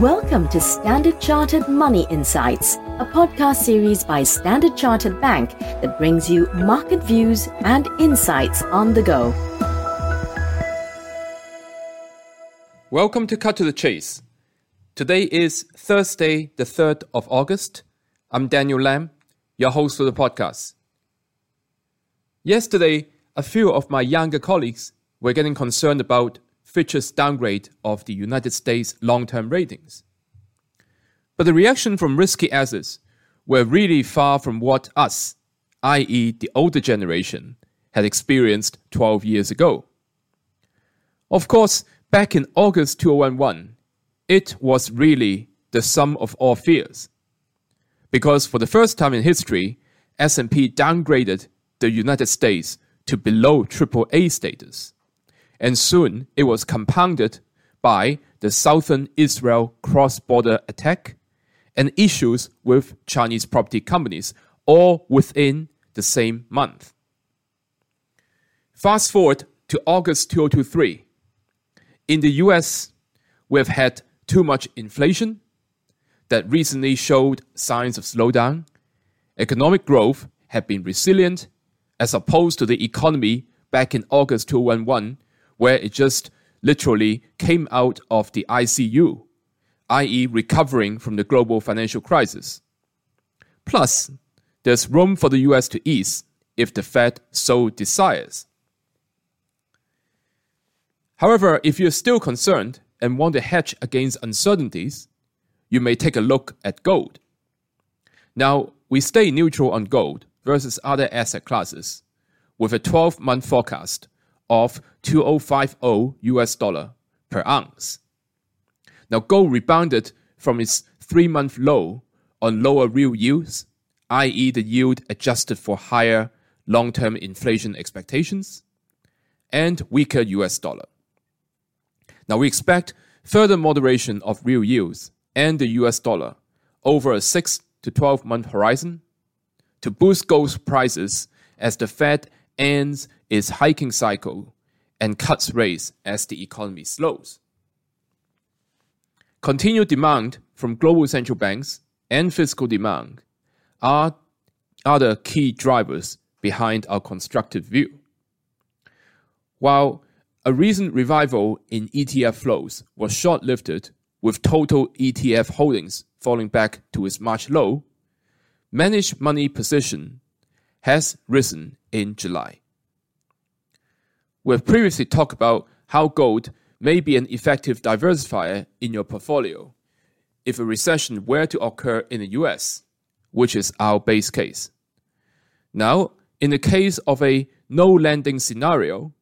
Welcome to Standard Chartered Money Insights, a podcast series by Standard Chartered Bank that brings you market views and insights on the go. Welcome to Cut to the Chase. Today is Thursday, the 3rd of August. I'm Daniel Lam, your host for the podcast. Yesterday, a few of my younger colleagues were getting concerned about Fitch's downgrade of the United States long term ratings. But the reaction from risky assets were really far from what us, i.e., the older generation, had experienced 12 years ago. Of course, back in August 2011, it was really the sum of all fears. Because for the first time in history, S&P downgraded the United States to below AAA status and soon it was compounded by the southern Israel cross border attack and issues with Chinese property companies, all within the same month. Fast forward to August 2023. In the US, we've had too much inflation that recently showed signs of slowdown. Economic growth had been resilient as opposed to the economy back in August 2011 where it just literally came out of the ICU, i.e., recovering from the global financial crisis. Plus, there's room for the US to ease if the Fed so desires. However, if you're still concerned and want to hedge against uncertainties, you may take a look at gold. Now, we stay neutral on gold versus other asset classes with a 12 month forecast of 2050 US dollar per ounce. Now, gold rebounded from its three month low on lower real yields, i.e., the yield adjusted for higher long term inflation expectations, and weaker US dollar. Now, we expect further moderation of real yields and the US dollar over a 6 to 12 month horizon to boost gold prices as the Fed ends its hiking cycle and cuts rates as the economy slows. Continued demand from global central banks and physical demand are other key drivers behind our constructive view. While a recent revival in ETF flows was short lived, with total ETF holdings falling back to its March low, managed money position has risen in July. We have previously talked about how gold may be an effective diversifier in your portfolio if a recession were to occur in the US, which is our base case. Now, in the case of a no landing scenario,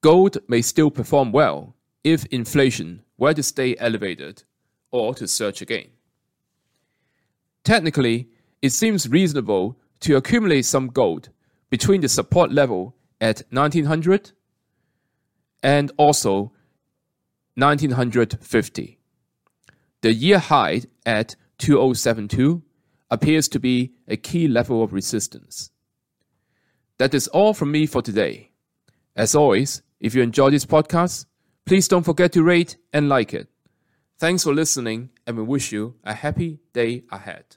gold may still perform well if inflation were to stay elevated or to surge again. Technically, it seems reasonable to accumulate some gold between the support level at 1900 and also 1950. The year high at 2072 appears to be a key level of resistance. That is all from me for today. As always, if you enjoy this podcast, please don't forget to rate and like it. Thanks for listening, and we wish you a happy day ahead.